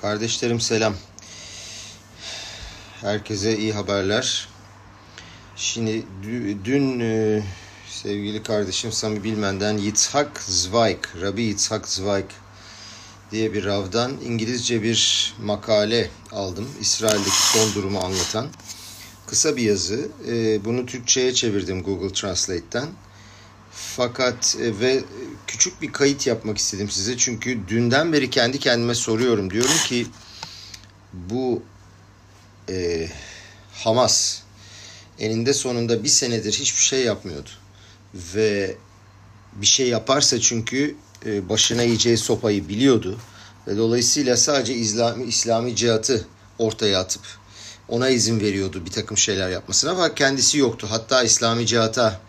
Kardeşlerim selam. Herkese iyi haberler. Şimdi dün e, sevgili kardeşim Sami Bilmen'den Yitzhak Zweig, Rabbi Yitzhak Zweig diye bir ravdan İngilizce bir makale aldım. İsrail'deki son durumu anlatan. Kısa bir yazı. E, bunu Türkçe'ye çevirdim Google Translate'ten. Fakat e, ve küçük bir kayıt yapmak istedim size. Çünkü dünden beri kendi kendime soruyorum. Diyorum ki bu e, Hamas eninde sonunda bir senedir hiçbir şey yapmıyordu. Ve bir şey yaparsa çünkü e, başına yiyeceği sopayı biliyordu. Ve dolayısıyla sadece İslami, İslami cihatı ortaya atıp ona izin veriyordu bir takım şeyler yapmasına. Fakat kendisi yoktu. Hatta İslami cihata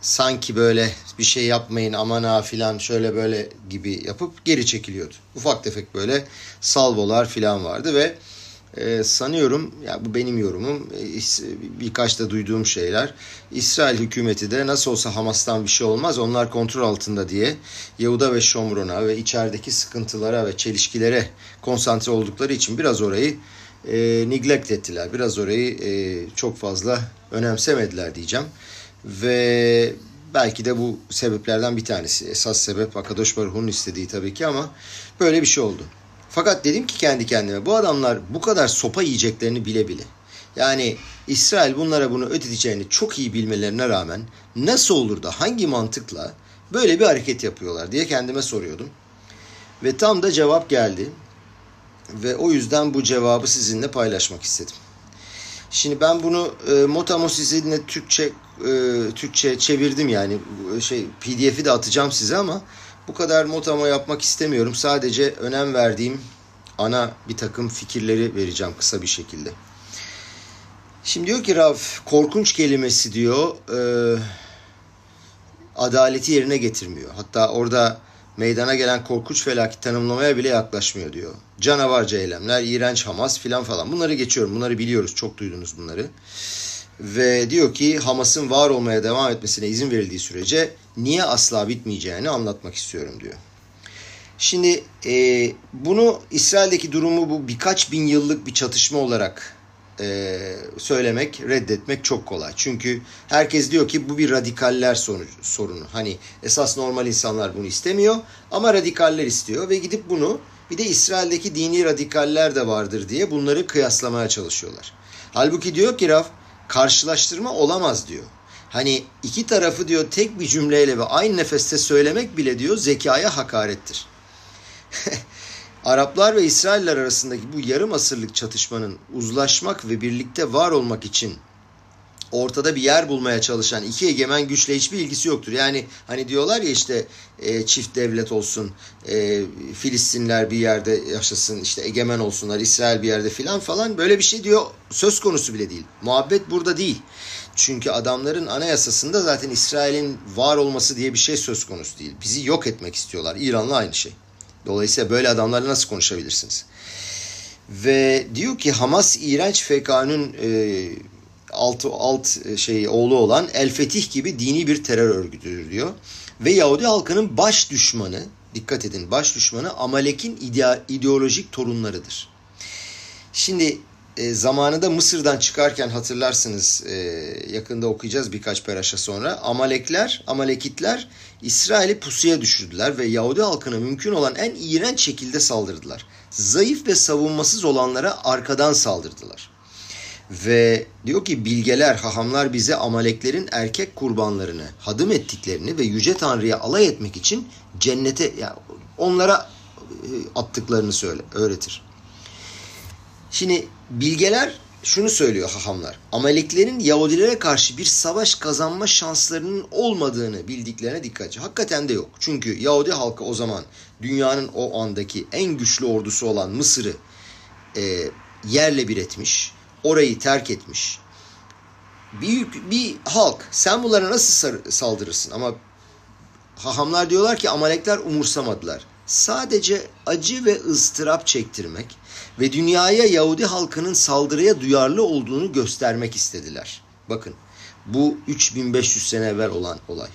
sanki böyle bir şey yapmayın aman ha filan şöyle böyle gibi yapıp geri çekiliyordu. Ufak tefek böyle salvolar filan vardı ve e, sanıyorum ya bu benim yorumum e, birkaç da duyduğum şeyler İsrail hükümeti de nasıl olsa Hamas'tan bir şey olmaz onlar kontrol altında diye Yahuda ve Şomron'a ve içerideki sıkıntılara ve çelişkilere konsantre oldukları için biraz orayı e, neglect ettiler. Biraz orayı e, çok fazla önemsemediler diyeceğim. Ve belki de bu sebeplerden bir tanesi. Esas sebep Akadosh Baruhu'nun istediği tabii ki ama böyle bir şey oldu. Fakat dedim ki kendi kendime bu adamlar bu kadar sopa yiyeceklerini bile bile. Yani İsrail bunlara bunu ödeteceğini çok iyi bilmelerine rağmen nasıl olur da hangi mantıkla böyle bir hareket yapıyorlar diye kendime soruyordum. Ve tam da cevap geldi. Ve o yüzden bu cevabı sizinle paylaşmak istedim. Şimdi ben bunu e, Motamo sizinle Türkçe e, Türkçe çevirdim yani şey PDF'i de atacağım size ama bu kadar Motamo yapmak istemiyorum. Sadece önem verdiğim ana bir takım fikirleri vereceğim kısa bir şekilde. Şimdi diyor ki Rav korkunç kelimesi diyor e, adaleti yerine getirmiyor. Hatta orada meydana gelen korkunç felaket tanımlamaya bile yaklaşmıyor diyor. Canavarca eylemler, iğrenç Hamas filan falan. Bunları geçiyorum. Bunları biliyoruz. Çok duydunuz bunları. Ve diyor ki Hamas'ın var olmaya devam etmesine izin verildiği sürece niye asla bitmeyeceğini anlatmak istiyorum diyor. Şimdi e, bunu İsrail'deki durumu bu birkaç bin yıllık bir çatışma olarak e, söylemek, reddetmek çok kolay. Çünkü herkes diyor ki bu bir radikaller sonucu, sorunu. Hani esas normal insanlar bunu istemiyor ama radikaller istiyor ve gidip bunu bir de İsrail'deki dini radikaller de vardır diye bunları kıyaslamaya çalışıyorlar. Halbuki diyor ki Raf karşılaştırma olamaz diyor. Hani iki tarafı diyor tek bir cümleyle ve aynı nefeste söylemek bile diyor zekaya hakarettir. Araplar ve İsrailler arasındaki bu yarım asırlık çatışmanın uzlaşmak ve birlikte var olmak için ortada bir yer bulmaya çalışan iki egemen güçle hiçbir ilgisi yoktur. Yani hani diyorlar ya işte e, çift devlet olsun, e, Filistinler bir yerde yaşasın, işte egemen olsunlar, İsrail bir yerde filan falan böyle bir şey diyor söz konusu bile değil. Muhabbet burada değil. Çünkü adamların anayasasında zaten İsrail'in var olması diye bir şey söz konusu değil. Bizi yok etmek istiyorlar. İran'la aynı şey. Dolayısıyla böyle adamlarla nasıl konuşabilirsiniz? Ve diyor ki Hamas iğrenç FK'nın e, alt, alt şey oğlu olan El Fetih gibi dini bir terör örgütüdür diyor. Ve Yahudi halkının baş düşmanı, dikkat edin baş düşmanı Amalek'in ideolojik torunlarıdır. Şimdi e, zamanında Mısır'dan çıkarken hatırlarsınız e, yakında okuyacağız birkaç peraşa sonra. Amalekler, Amalekitler İsrail'i pusuya düşürdüler ve Yahudi halkına mümkün olan en iğrenç şekilde saldırdılar. Zayıf ve savunmasız olanlara arkadan saldırdılar. Ve diyor ki bilgeler, hahamlar bize Amaleklerin erkek kurbanlarını hadım ettiklerini ve Yüce Tanrı'ya alay etmek için cennete yani onlara e, attıklarını söyle, öğretir. Şimdi bilgeler şunu söylüyor hahamlar. Amaleklerin Yahudilere karşı bir savaş kazanma şanslarının olmadığını bildiklerine dikkat Hakikaten de yok. Çünkü Yahudi halkı o zaman dünyanın o andaki en güçlü ordusu olan Mısır'ı e, yerle bir etmiş. Orayı terk etmiş. Büyük bir halk. Sen bunlara nasıl saldırırsın? Ama hahamlar diyorlar ki Amalekler umursamadılar. Sadece acı ve ıstırap çektirmek ve dünyaya Yahudi halkının saldırıya duyarlı olduğunu göstermek istediler. Bakın bu 3500 sene evvel olan olay.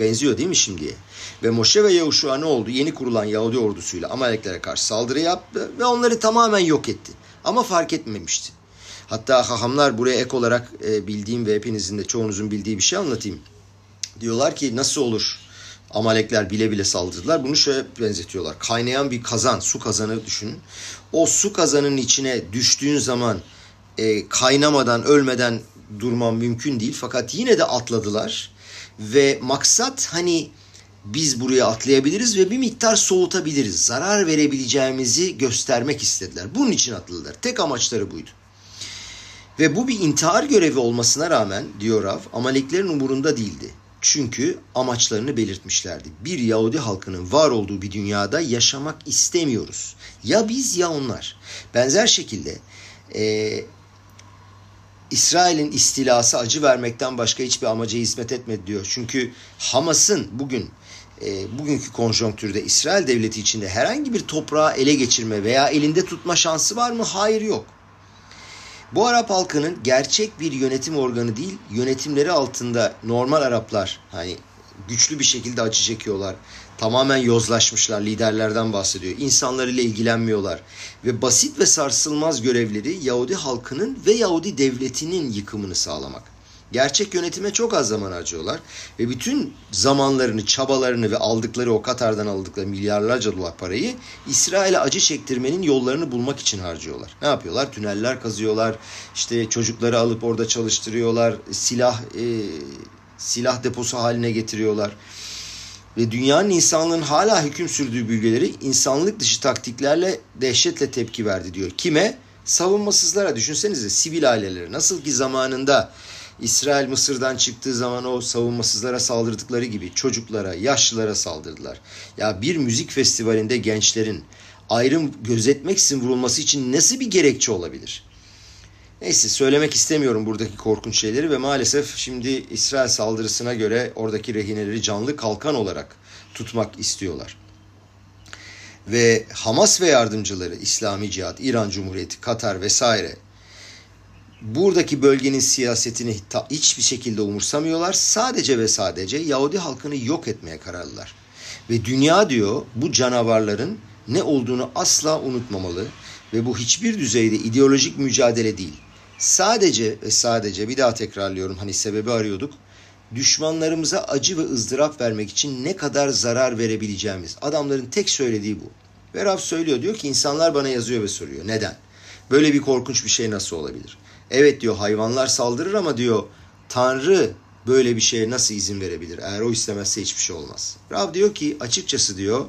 Benziyor değil mi şimdiye? Ve Moşe ve Yahuşua ne oldu? Yeni kurulan Yahudi ordusuyla Amaleklere karşı saldırı yaptı ve onları tamamen yok etti. Ama fark etmemişti. Hatta hahamlar buraya ek olarak e, bildiğim ve hepinizin de çoğunuzun bildiği bir şey anlatayım. Diyorlar ki nasıl olur? Amalekler bile bile saldırdılar. Bunu şöyle benzetiyorlar. Kaynayan bir kazan, su kazanı düşünün. O su kazanının içine düştüğün zaman e, kaynamadan, ölmeden durman mümkün değil. Fakat yine de atladılar. Ve maksat hani biz buraya atlayabiliriz ve bir miktar soğutabiliriz. Zarar verebileceğimizi göstermek istediler. Bunun için atladılar. Tek amaçları buydu. Ve bu bir intihar görevi olmasına rağmen diyor Rav, Amaleklerin umurunda değildi. Çünkü amaçlarını belirtmişlerdi. Bir Yahudi halkının var olduğu bir dünyada yaşamak istemiyoruz. Ya biz ya onlar. Benzer şekilde e, İsrail'in istilası acı vermekten başka hiçbir amaca hizmet etmedi diyor. Çünkü Hamas'ın bugün e, bugünkü konjonktürde İsrail devleti içinde herhangi bir toprağı ele geçirme veya elinde tutma şansı var mı? Hayır yok. Bu Arap halkının gerçek bir yönetim organı değil, yönetimleri altında normal Araplar hani güçlü bir şekilde acı çekiyorlar. Tamamen yozlaşmışlar, liderlerden bahsediyor. İnsanlarıyla ilgilenmiyorlar. Ve basit ve sarsılmaz görevleri Yahudi halkının ve Yahudi devletinin yıkımını sağlamak. Gerçek yönetime çok az zaman harcıyorlar. Ve bütün zamanlarını, çabalarını ve aldıkları o Katar'dan aldıkları milyarlarca dolar parayı İsrail'e acı çektirmenin yollarını bulmak için harcıyorlar. Ne yapıyorlar? Tüneller kazıyorlar. İşte çocukları alıp orada çalıştırıyorlar. Silah e, silah deposu haline getiriyorlar. Ve dünyanın insanlığın hala hüküm sürdüğü bölgeleri insanlık dışı taktiklerle dehşetle tepki verdi diyor. Kime? Savunmasızlara düşünsenize sivil aileleri. Nasıl ki zamanında İsrail Mısır'dan çıktığı zaman o savunmasızlara saldırdıkları gibi çocuklara, yaşlılara saldırdılar. Ya bir müzik festivalinde gençlerin ayrım gözetmeksizin vurulması için nasıl bir gerekçe olabilir? Neyse söylemek istemiyorum buradaki korkunç şeyleri ve maalesef şimdi İsrail saldırısına göre oradaki rehineleri canlı kalkan olarak tutmak istiyorlar. Ve Hamas ve yardımcıları İslami Cihat, İran Cumhuriyeti, Katar vesaire buradaki bölgenin siyasetini hiçbir şekilde umursamıyorlar. Sadece ve sadece Yahudi halkını yok etmeye kararlılar. Ve dünya diyor bu canavarların ne olduğunu asla unutmamalı ve bu hiçbir düzeyde ideolojik mücadele değil. Sadece ve sadece bir daha tekrarlıyorum hani sebebi arıyorduk. Düşmanlarımıza acı ve ızdırap vermek için ne kadar zarar verebileceğimiz. Adamların tek söylediği bu. Ve Rab söylüyor diyor ki insanlar bana yazıyor ve soruyor. Neden? Böyle bir korkunç bir şey nasıl olabilir? Evet diyor hayvanlar saldırır ama diyor Tanrı böyle bir şeye nasıl izin verebilir? Eğer o istemezse hiçbir şey olmaz. Rab diyor ki açıkçası diyor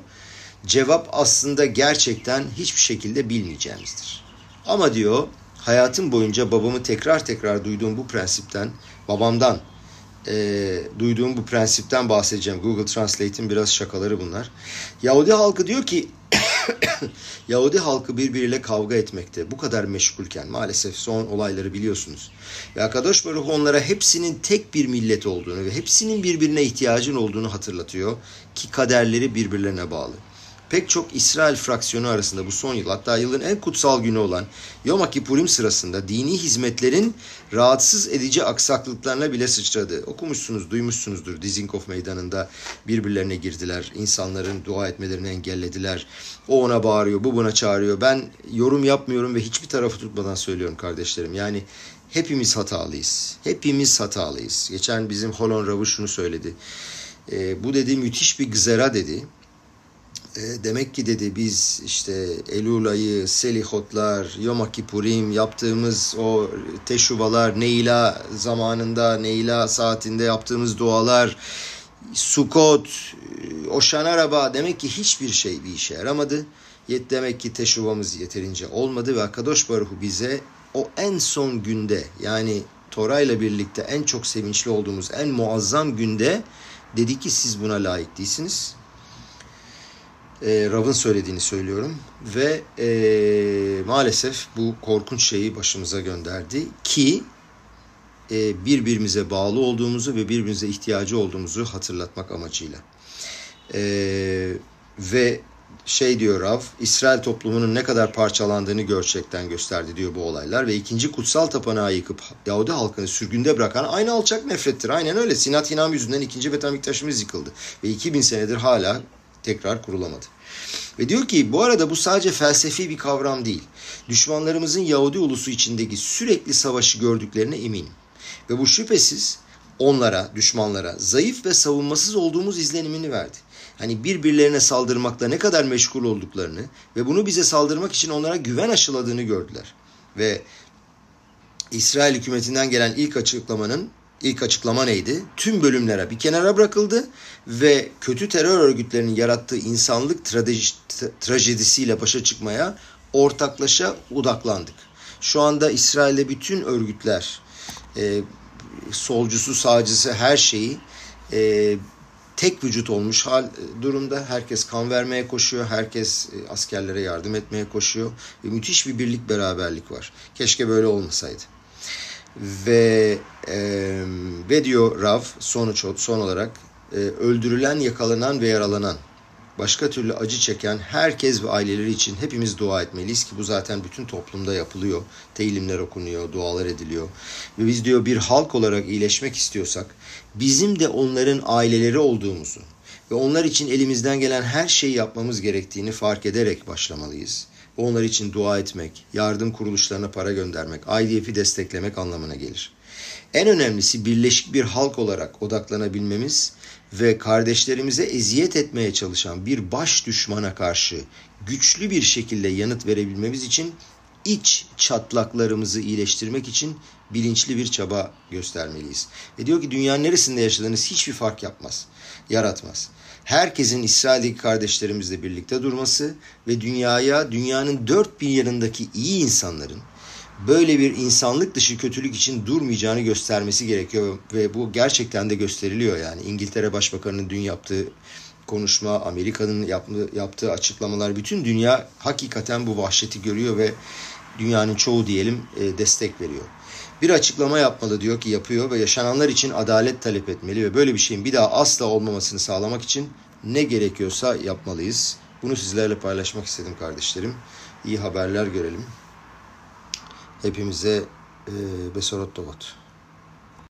cevap aslında gerçekten hiçbir şekilde bilmeyeceğimizdir. Ama diyor hayatım boyunca babamı tekrar tekrar duyduğum bu prensipten, babamdan e, duyduğum bu prensipten bahsedeceğim. Google Translate'in biraz şakaları bunlar. Yahudi halkı diyor ki Yahudi halkı birbiriyle kavga etmekte bu kadar meşgulken maalesef son olayları biliyorsunuz. Ve Akadosh Baruch onlara hepsinin tek bir millet olduğunu ve hepsinin birbirine ihtiyacın olduğunu hatırlatıyor ki kaderleri birbirlerine bağlı pek çok İsrail fraksiyonu arasında bu son yıl hatta yılın en kutsal günü olan Yom Kippurim sırasında dini hizmetlerin rahatsız edici aksaklıklarına bile sıçradı. Okumuşsunuz, duymuşsunuzdur. Dizengoff meydanında birbirlerine girdiler. İnsanların dua etmelerini engellediler. O ona bağırıyor, bu buna çağırıyor. Ben yorum yapmıyorum ve hiçbir tarafı tutmadan söylüyorum kardeşlerim. Yani hepimiz hatalıyız. Hepimiz hatalıyız. Geçen bizim Holon Ravu şunu söyledi. E, bu dedi müthiş bir gızera dedi e, demek ki dedi biz işte Elul ayı, Selihotlar, Yom Kippurim yaptığımız o teşuvalar, Neyla zamanında, Neyla saatinde yaptığımız dualar, Sukot, Oşan Araba demek ki hiçbir şey bir işe yaramadı. Yet demek ki teşuvamız yeterince olmadı ve Akadosh Baruhu bize o en son günde yani Torah ile birlikte en çok sevinçli olduğumuz en muazzam günde dedi ki siz buna layık değilsiniz e, Rav'ın söylediğini söylüyorum ve e, maalesef bu korkunç şeyi başımıza gönderdi ki e, birbirimize bağlı olduğumuzu ve birbirimize ihtiyacı olduğumuzu hatırlatmak amacıyla. E, ve şey diyor Rav, İsrail toplumunun ne kadar parçalandığını gerçekten gösterdi diyor bu olaylar ve ikinci kutsal tapınağı yıkıp Yahudi halkını sürgünde bırakan aynı alçak nefrettir. Aynen öyle. Sinat İnam yüzünden ikinci Betamiktaşımız yıkıldı ve 2000 senedir hala tekrar kurulamadı. Ve diyor ki bu arada bu sadece felsefi bir kavram değil. Düşmanlarımızın Yahudi ulusu içindeki sürekli savaşı gördüklerine eminim. Ve bu şüphesiz onlara, düşmanlara zayıf ve savunmasız olduğumuz izlenimini verdi. Hani birbirlerine saldırmakla ne kadar meşgul olduklarını ve bunu bize saldırmak için onlara güven aşıladığını gördüler. Ve İsrail hükümetinden gelen ilk açıklamanın ilk açıklama neydi? Tüm bölümlere bir kenara bırakıldı ve kötü terör örgütlerinin yarattığı insanlık trajedisiyle başa çıkmaya ortaklaşa odaklandık. Şu anda İsrail'de bütün örgütler, e, solcusu, sağcısı her şeyi e, tek vücut olmuş hal e, durumda. Herkes kan vermeye koşuyor, herkes e, askerlere yardım etmeye koşuyor ve müthiş bir birlik beraberlik var. Keşke böyle olmasaydı. Ve e, ve diyor Rav sonuç son olarak e, öldürülen, yakalanan ve yaralanan başka türlü acı çeken herkes ve aileleri için hepimiz dua etmeliyiz ki bu zaten bütün toplumda yapılıyor. Teyilimler okunuyor, dualar ediliyor. Ve biz diyor bir halk olarak iyileşmek istiyorsak bizim de onların aileleri olduğumuzu ve onlar için elimizden gelen her şeyi yapmamız gerektiğini fark ederek başlamalıyız. Onlar için dua etmek, yardım kuruluşlarına para göndermek, IDF'i desteklemek anlamına gelir. En önemlisi birleşik bir halk olarak odaklanabilmemiz ve kardeşlerimize eziyet etmeye çalışan bir baş düşmana karşı güçlü bir şekilde yanıt verebilmemiz için iç çatlaklarımızı iyileştirmek için bilinçli bir çaba göstermeliyiz. Ve diyor ki dünyanın neresinde yaşadığınız hiçbir fark yapmaz, yaratmaz. Herkesin İsrail'deki kardeşlerimizle birlikte durması ve dünyaya, dünyanın dört bin yanındaki iyi insanların böyle bir insanlık dışı kötülük için durmayacağını göstermesi gerekiyor ve bu gerçekten de gösteriliyor yani İngiltere Başbakanı'nın dün yaptığı konuşma, Amerika'nın yaptığı açıklamalar bütün dünya hakikaten bu vahşeti görüyor ve dünyanın çoğu diyelim e, destek veriyor. Bir açıklama yapmalı diyor ki yapıyor ve yaşananlar için adalet talep etmeli ve böyle bir şeyin bir daha asla olmamasını sağlamak için ne gerekiyorsa yapmalıyız. Bunu sizlerle paylaşmak istedim kardeşlerim. İyi haberler görelim. Hepimize e, Besorot Dovot.